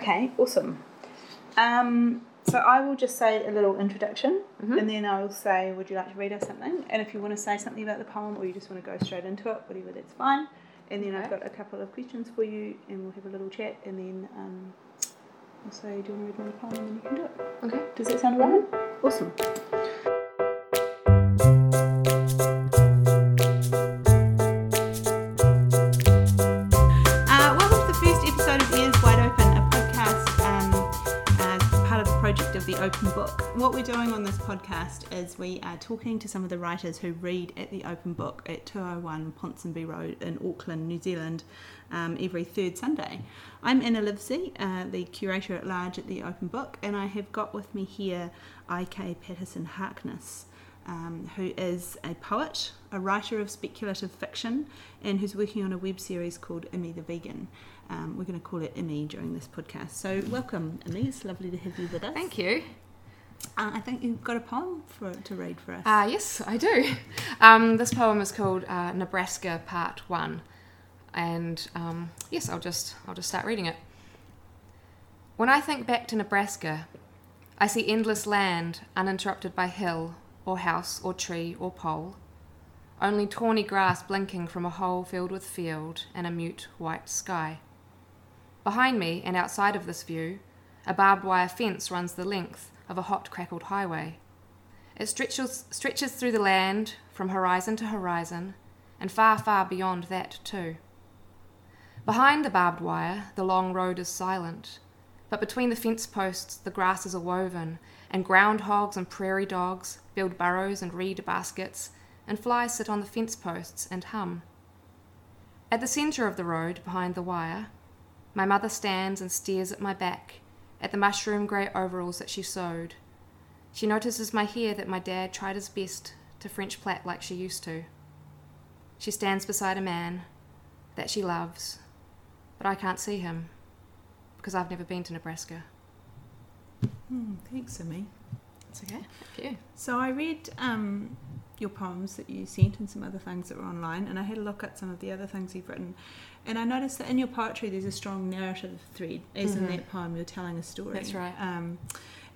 Okay, awesome. Um, so I will just say a little introduction, and then I will say, "Would you like to read us something?" And if you want to say something about the poem, or you just want to go straight into it, whatever, that's fine. And then I've got a couple of questions for you, and we'll have a little chat, and then um, I'll say, "Do you want to read the poem?" And then you can do it. Okay. Does that sound alright? Awesome. Open Book. What we're doing on this podcast is we are talking to some of the writers who read at the Open Book at 201 Ponsonby Road in Auckland, New Zealand, um, every third Sunday. I'm Anna Livesey, uh, the curator at large at the Open Book, and I have got with me here I.K. Patterson Harkness um, who is a poet, a writer of speculative fiction, and who's working on a web series called Imi the Vegan. Um, we're going to call it Imi during this podcast. So, welcome, Imi. It's lovely to have you with us. Thank you. Uh, I think you've got a poem for to read for us. Uh, yes, I do. Um, this poem is called uh, Nebraska Part One, and um, yes, I'll just I'll just start reading it. When I think back to Nebraska, I see endless land uninterrupted by hill or house or tree or pole. Only tawny grass blinking from a hole filled with field and a mute white sky. Behind me and outside of this view, a barbed wire fence runs the length of a hot crackled highway. It stretches, stretches through the land from horizon to horizon, and far, far beyond that too. Behind the barbed wire, the long road is silent, but between the fence posts, the grasses are woven, and groundhogs and prairie dogs build burrows and reed baskets, and flies sit on the fence posts and hum. At the centre of the road, behind the wire, my mother stands and stares at my back, at the mushroom grey overalls that she sewed. She notices my hair that my dad tried his best to French plait like she used to. She stands beside a man that she loves, but I can't see him because I've never been to Nebraska. Hmm, thanks, Imi. It's okay. Thank you. So, I read um, your poems that you sent and some other things that were online, and I had a look at some of the other things you've written. And I noticed that in your poetry there's a strong narrative thread, as in Mhm. that poem you're telling a story. That's right. Um,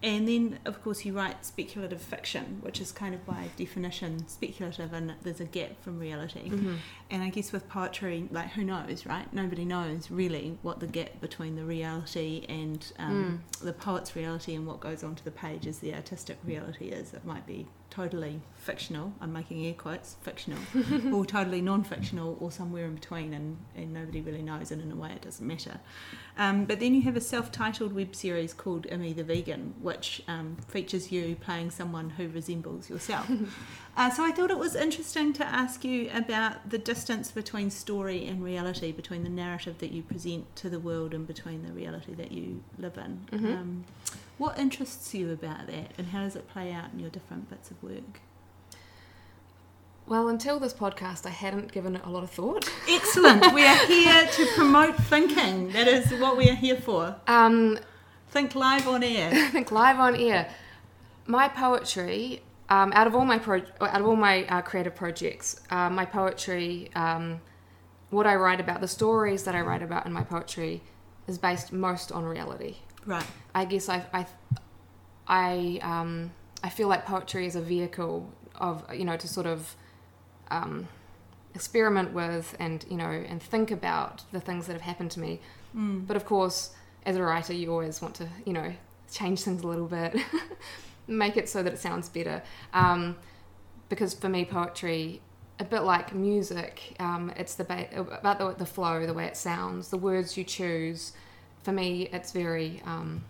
and then, of course, you write speculative fiction, which is kind of by definition speculative, and there's a gap from reality. Mm-hmm. And I guess with poetry, like who knows, right? Nobody knows really what the gap between the reality and um, the poet's reality and what goes onto the page is the artistic reality is. It might be totally fictional, I'm making air quotes, fictional, or totally non fictional, or somewhere in between, and, and nobody really knows, and in a way it doesn't matter. Um, but then you have a self titled web series called Imi the Vegan, which um, features you playing someone who resembles yourself. Uh, so I thought it was interesting to ask you about the distance between story and reality, between the narrative that you present to the world and between the reality that you live in. Mhm. Um, what interests you about that, and how does it play out in your different bits of work? Well, until this podcast, I hadn't given it a lot of thought. Excellent. we are here to promote thinking. That is what we are here for. Um, Think live on air. Think live on air. My poetry, um, out of all my pro- out of all my uh, creative projects, uh, my poetry, um, what I write about, the stories that I write about in my poetry, is based most on reality. Right. I guess I I I um, I feel like poetry is a vehicle of you know to sort of um, experiment with and you know and think about the things that have happened to me. Mm. But of course, as a writer, you always want to, you know, change things a little bit, make it so that it sounds better. Um, because for me, poetry, a bit like music, um, it's the ba- about the, the flow, the way it sounds, the words you choose. For me, it's very, um,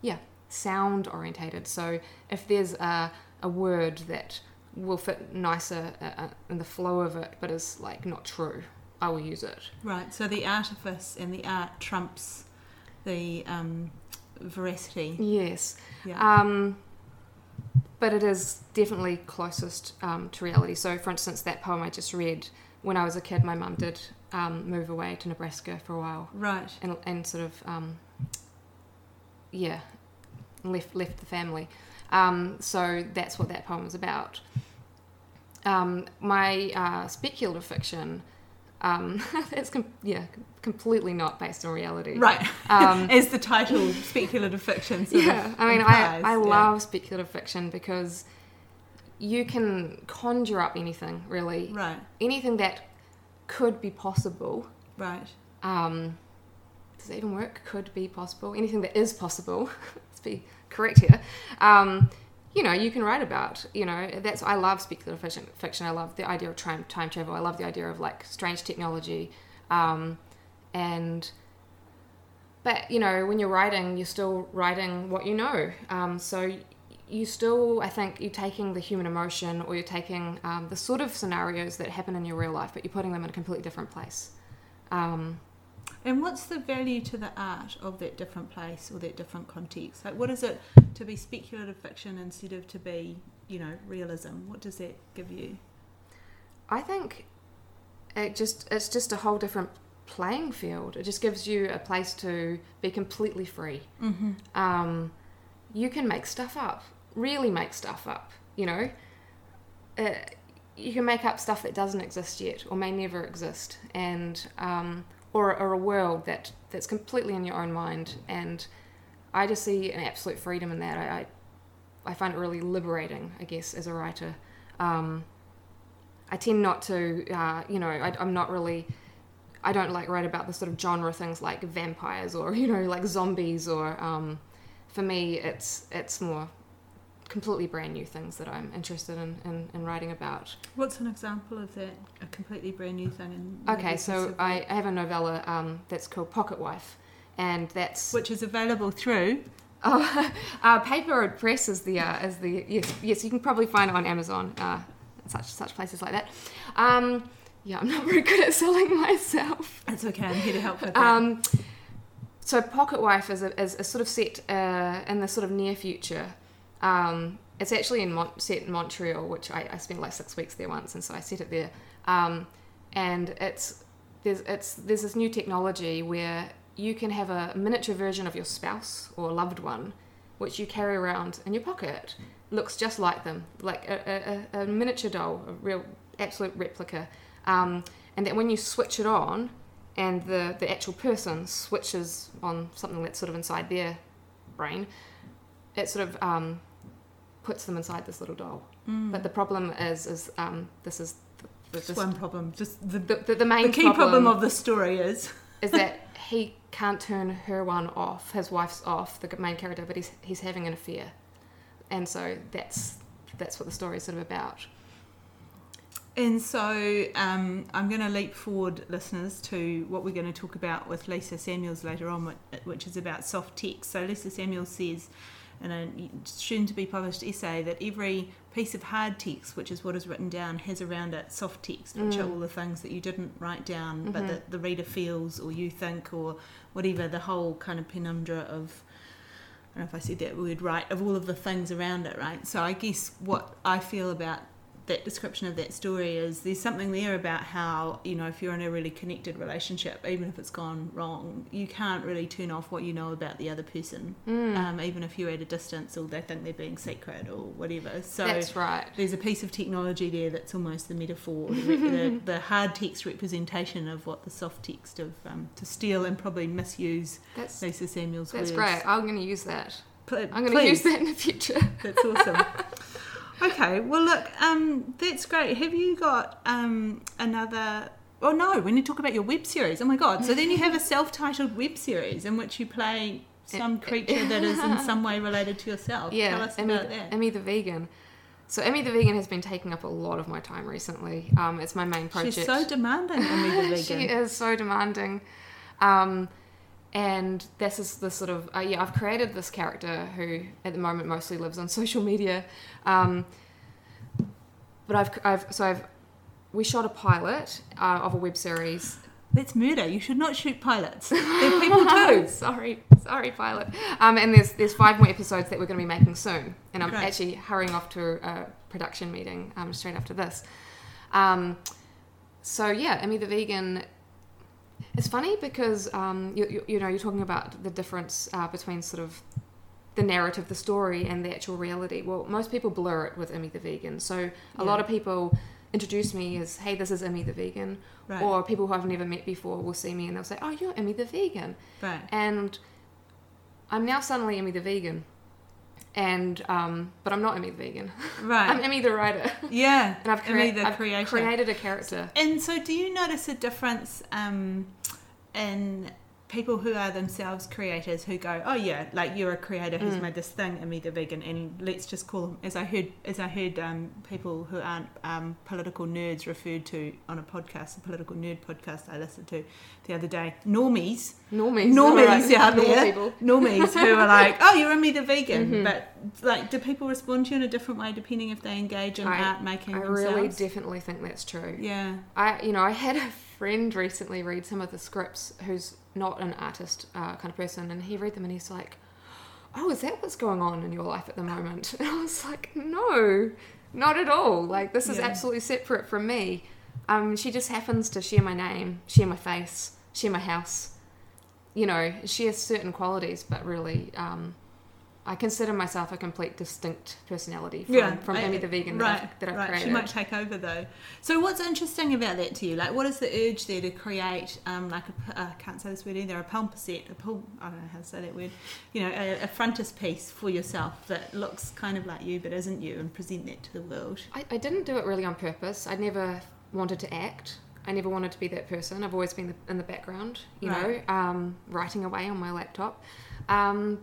yeah, sound orientated. So if there's a, a word that will fit nicer uh, uh, in the flow of it, but is like not true, I will use it. Right. So the artifice and the art trumps the um, veracity. Yes. Yeah. Um, but it is definitely closest um, to reality. So, for instance, that poem I just read, when I was a kid, my mum did um, move away to Nebraska for a while right. and, and sort of, um, yeah, left, left the family. Um, so, that's what that poem is about. Um, my uh, speculative fiction, Um, that's com- yeah, completely not based on reality. Right. Um, As the title, speculative fiction. Yeah, I mean, implies, I I yeah. love speculative fiction because you can conjure up anything really, Right. anything that could be possible. Right. Um, does it even work? Could be possible. Anything that is possible. Let's be correct here. Um, you know, you can write about. You know, that's I love speculative fiction. Fiction. I love the idea of time time travel. I love the idea of like strange technology, um, and. But you know, when you're writing, you're still writing what you know. Um, so you still, I think, you're taking the human emotion, or you're taking um, the sort of scenarios that happen in your real life, but you're putting them in a completely different place. And what's the value to the art of that different place or that different context? Like, what is it to be speculative fiction instead of to be, you know, realism? What does that give you? I think it just it's just a whole different playing field. It just gives you a place to be completely free. Mm-hmm. Um, you can make stuff up, really make stuff up. You know, uh, you can make up stuff that doesn't exist yet or may never exist, and um, or, or a world that that's completely in your own mind. And I just see an absolute freedom in that. I I, I find it really liberating, I guess, as a writer. Um, I tend not to, uh, you know, I, I'm not really. I don't like write about the sort of genre things like vampires or you know like zombies or um, for me it's it's more completely brand new things that I'm interested in, in, in writing about. What's an example of that? A completely brand new thing. In Okay, so I I have a novella um, that's called Pocket Wife, and that's which is available through. oh, uh, Paper Road Press is the uh, is the yes yes you can probably find it on Amazon, uh, such such places like that. Um, yeah, I'm not very good at selling myself. That's okay. I'm here to help with that. Um, so Pocket Wife is, a, is, is sort of set uh, in the sort of near future. Um, it's actually in Mon- set in Montreal, which I, I spent like six weeks there once, and so I set it there. Um, and it's there's it's there's this new technology where you can have a miniature version of your spouse or loved one, which you carry around in your pocket. Looks just like them, like a, a, a miniature doll, a real absolute replica. Um, and that when you switch it on, and the, the actual person switches on something that's sort of inside their brain, it sort of um, puts them inside this little doll. But the problem is, is um, this is the, the, one problem. Just the, the, the, the main the key problem, of the story is is that he can't turn her one off, his wife's off, the main character, but he's he's having an affair, and so that's that's what the story is sort of about. And so um, I'm going to leap forward, listeners, to what we're going to talk about with Lisa Samuels later on, which is about soft text. So Lisa Samuels says in a soon to be published essay that every piece of hard text, which is what is written down, has around it soft text, which are Mm. all the things that you didn't write down, but Mhm. that the reader feels or you think or whatever, the whole kind of penumbra of. I don't know if I said that word right, of all of the things around it, right? So I guess what I feel about that description of that story is there's something there about how you know if you're in a really connected relationship even if it's gone wrong you can't really turn off what you know about the other person Mm, um, even if you're at a distance or they think they're being secret or whatever so that's right. there's a piece of technology there that's almost the metaphor the, the, the hard text representation of what the soft text of um, to steal and probably misuse That's Lisa Samuel's that's words great. I'm going to use that. Pl- I'm going to use that in the future. That's awesome. okay, well, look, um, that's great. Have you got um, another? Oh no, when you talk about your web series, oh my god! So then you have a self-titled web series in which you play some creature that is in some way related to yourself. Yeah, Tell us Emmy, about that. Emmy the vegan. So Emmy the vegan has been taking up a lot of my time recently. Um, it's my main project. She's so demanding, Emmy the vegan. she is so demanding. Um, and this is the sort of uh, yeah I've created this character who at the moment mostly lives on social media, um, but I've I've so I've we shot a pilot uh, of a web series. That's murder. You should not shoot pilots. They're people too. sorry, sorry, pilot. Um, and there's there's five more episodes that we're going to be making soon, and I'm Great. actually hurrying off to a production meeting um, straight after this. Um, so yeah, Emmy the vegan. It's funny because um, you, you you know you're talking about the difference uh, between sort of the narrative, the story, and the actual reality. Well, most people blur it with Emmy the vegan. So a lot of people introduce me as, hey, this is Emmy the vegan. Right. Or people who I've never met before will see me and they'll say, oh, you're Emmy the vegan. right. And I'm now suddenly Emmy the vegan. And, um, but I'm not Emmy the vegan. Right. I'm Emmy the writer. yeah. And I've, crea- I've creator. created a character. And so, do you notice a difference um, in people who are themselves creators who go, "Oh yeah, like you're a creator who's Mm. made this thing, and me the vegan," and let's just call them, as I heard, as I heard um, people who aren't um, political nerds referred to on a podcast, a political nerd podcast I listened to the other day, normies, Normies. normies alright. out Normal there, people. normies who are like, "Oh, you're a me the vegan," Mhm. but like, do people respond to you in a different way depending if they engage in I- art making themselves I themselves? really definitely think that's true. yeah. I, you know, I had a friend recently read some of the scripts who's not an artist uh, kind of person, and he read them and he's like, "Oh, is that what's going on in your life at the moment?" And I was like, "No, not at all. Like this is Yeah. absolutely separate from me. Um, she just happens to share my name, share my face, share my house. You know, she has certain qualities, but really." Um, I consider myself a complete distinct personality from, Yeah, from I- Emmy the vegan right, that I've, that I've right. created. She might take over though. So what's interesting about that to you? Like, what is the urge there to create, um, like a, uh, I can't say this word either, a palimpsest, a pul- I don't know how to say that word, you know, a, a frontispiece for yourself that looks kind of like you but isn't you, and present that to the world. I, I didn't do it really on purpose. I never wanted to act. I never wanted to be that person. I've always been the, in the background, you Right. know, um, writing away on my laptop. Um,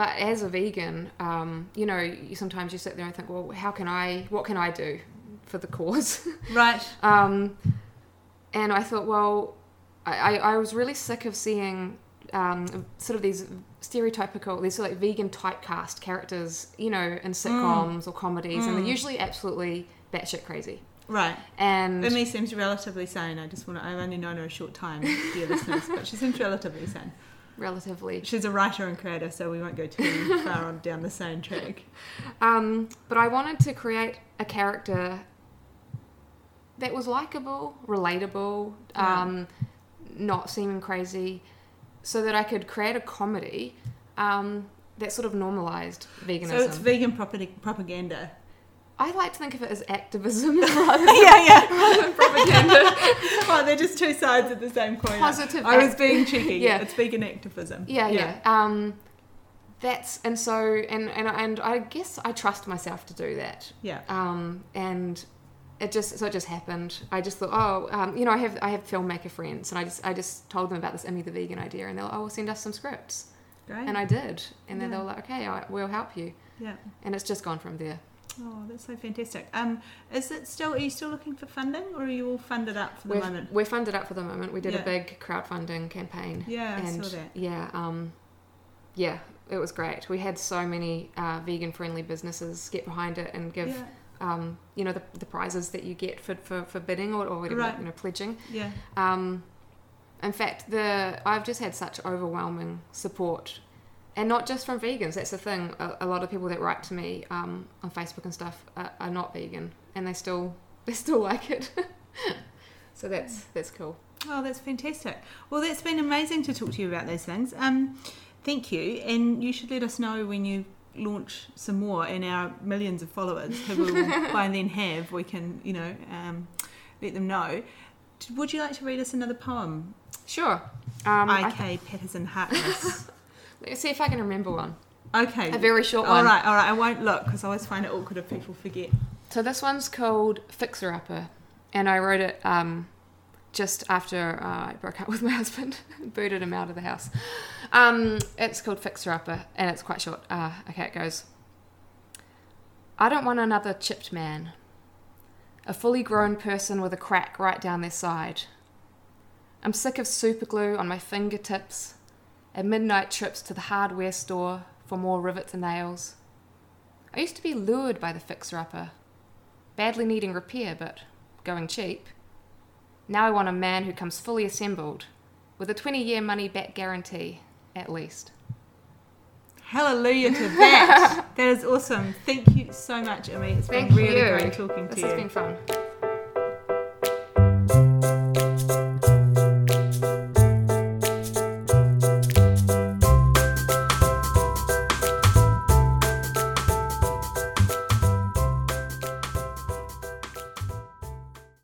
but as a vegan, um, you know, you, sometimes you sit there and think, well, how can I, what can I do for the cause? Right. Um, and I thought, well, I, I was really sick of seeing um, sort of these stereotypical, these sort of like vegan typecast characters, you know, in sitcoms or comedies, and they're Mm. usually absolutely batshit crazy. Right. And Amy seems relatively sane. I just want to, I've only known her a short time, dear listeners, but she seems relatively sane. Relatively, She's a writer and creator, so we won't go too far on down the same track. um, but I wanted to create a character that was likable, relatable, Yeah. um, not seeming crazy, so that I could create a comedy um, that sort of normalized veganism. So it's vegan propag- propaganda. I like to think of it as activism rather yeah, yeah. rather than propaganda. Oh, they're just two sides of the same coin. Positive I was being cheeky. Yeah. It's vegan activism. yeah, yeah. Um, that's and so and, and and I guess I trust myself to do that. Yeah. Um, and it just so it just happened. I just thought, oh, um, you know, I have I have filmmaker friends, and I just I just told them about this Emmy the vegan idea, and they're like, oh, well, send us some scripts, Great. and I did, and then Yeah. they were like, okay, I, we'll help you, yeah. and it's just gone from there. Oh, that's so fantastic. Um, is it still? Are you still looking for funding, or are you all funded up for the We're, moment? we're funded up for the moment. We did Yeah. a big crowdfunding campaign. Yeah, I and saw that. yeah, um, yeah, it was great. We had so many uh, vegan-friendly businesses get behind it and give, Yeah. um, you know, the, the prizes that you get for, for, for bidding or, or whatever, Right. you know, pledging. Yeah. Um, in fact, the I've just had such overwhelming support, and not just from vegans. That's the thing. A, a lot of people that write to me um, on Facebook and stuff are, are not vegan, and they still they still like it. so that's that's cool. Oh, that's fantastic. Well, that's been amazing to talk to you about those things. Um, thank you, and you should let us know when you launch some more, and our millions of followers who we will by then have, we can, you know, um, let them know. Would you like to read us another poem? Sure. Um, I- I.K. Patterson Harkness. Let's see if I can remember one. Okay. A very short one. All right, all right. I won't look because I always find it awkward if people forget. So this one's called Fixer Upper, and I wrote it um, just after uh, I broke up with my husband, booted him out of the house. Um, it's called Fixer Upper, and it's quite short. Uh, okay, it goes. I don't want another chipped man, a fully grown person with a crack right down their side. I'm sick of super glue on my fingertips, and midnight trips to the hardware store for more rivets and nails. I used to be lured by the fixer upper, badly needing repair but going cheap. Now I want a man who comes fully assembled, with a 20 year money back guarantee, at least. Hallelujah to that. that is awesome. Thank you so much, Amy. It's Thank been really you. great talking to you. This has been fun.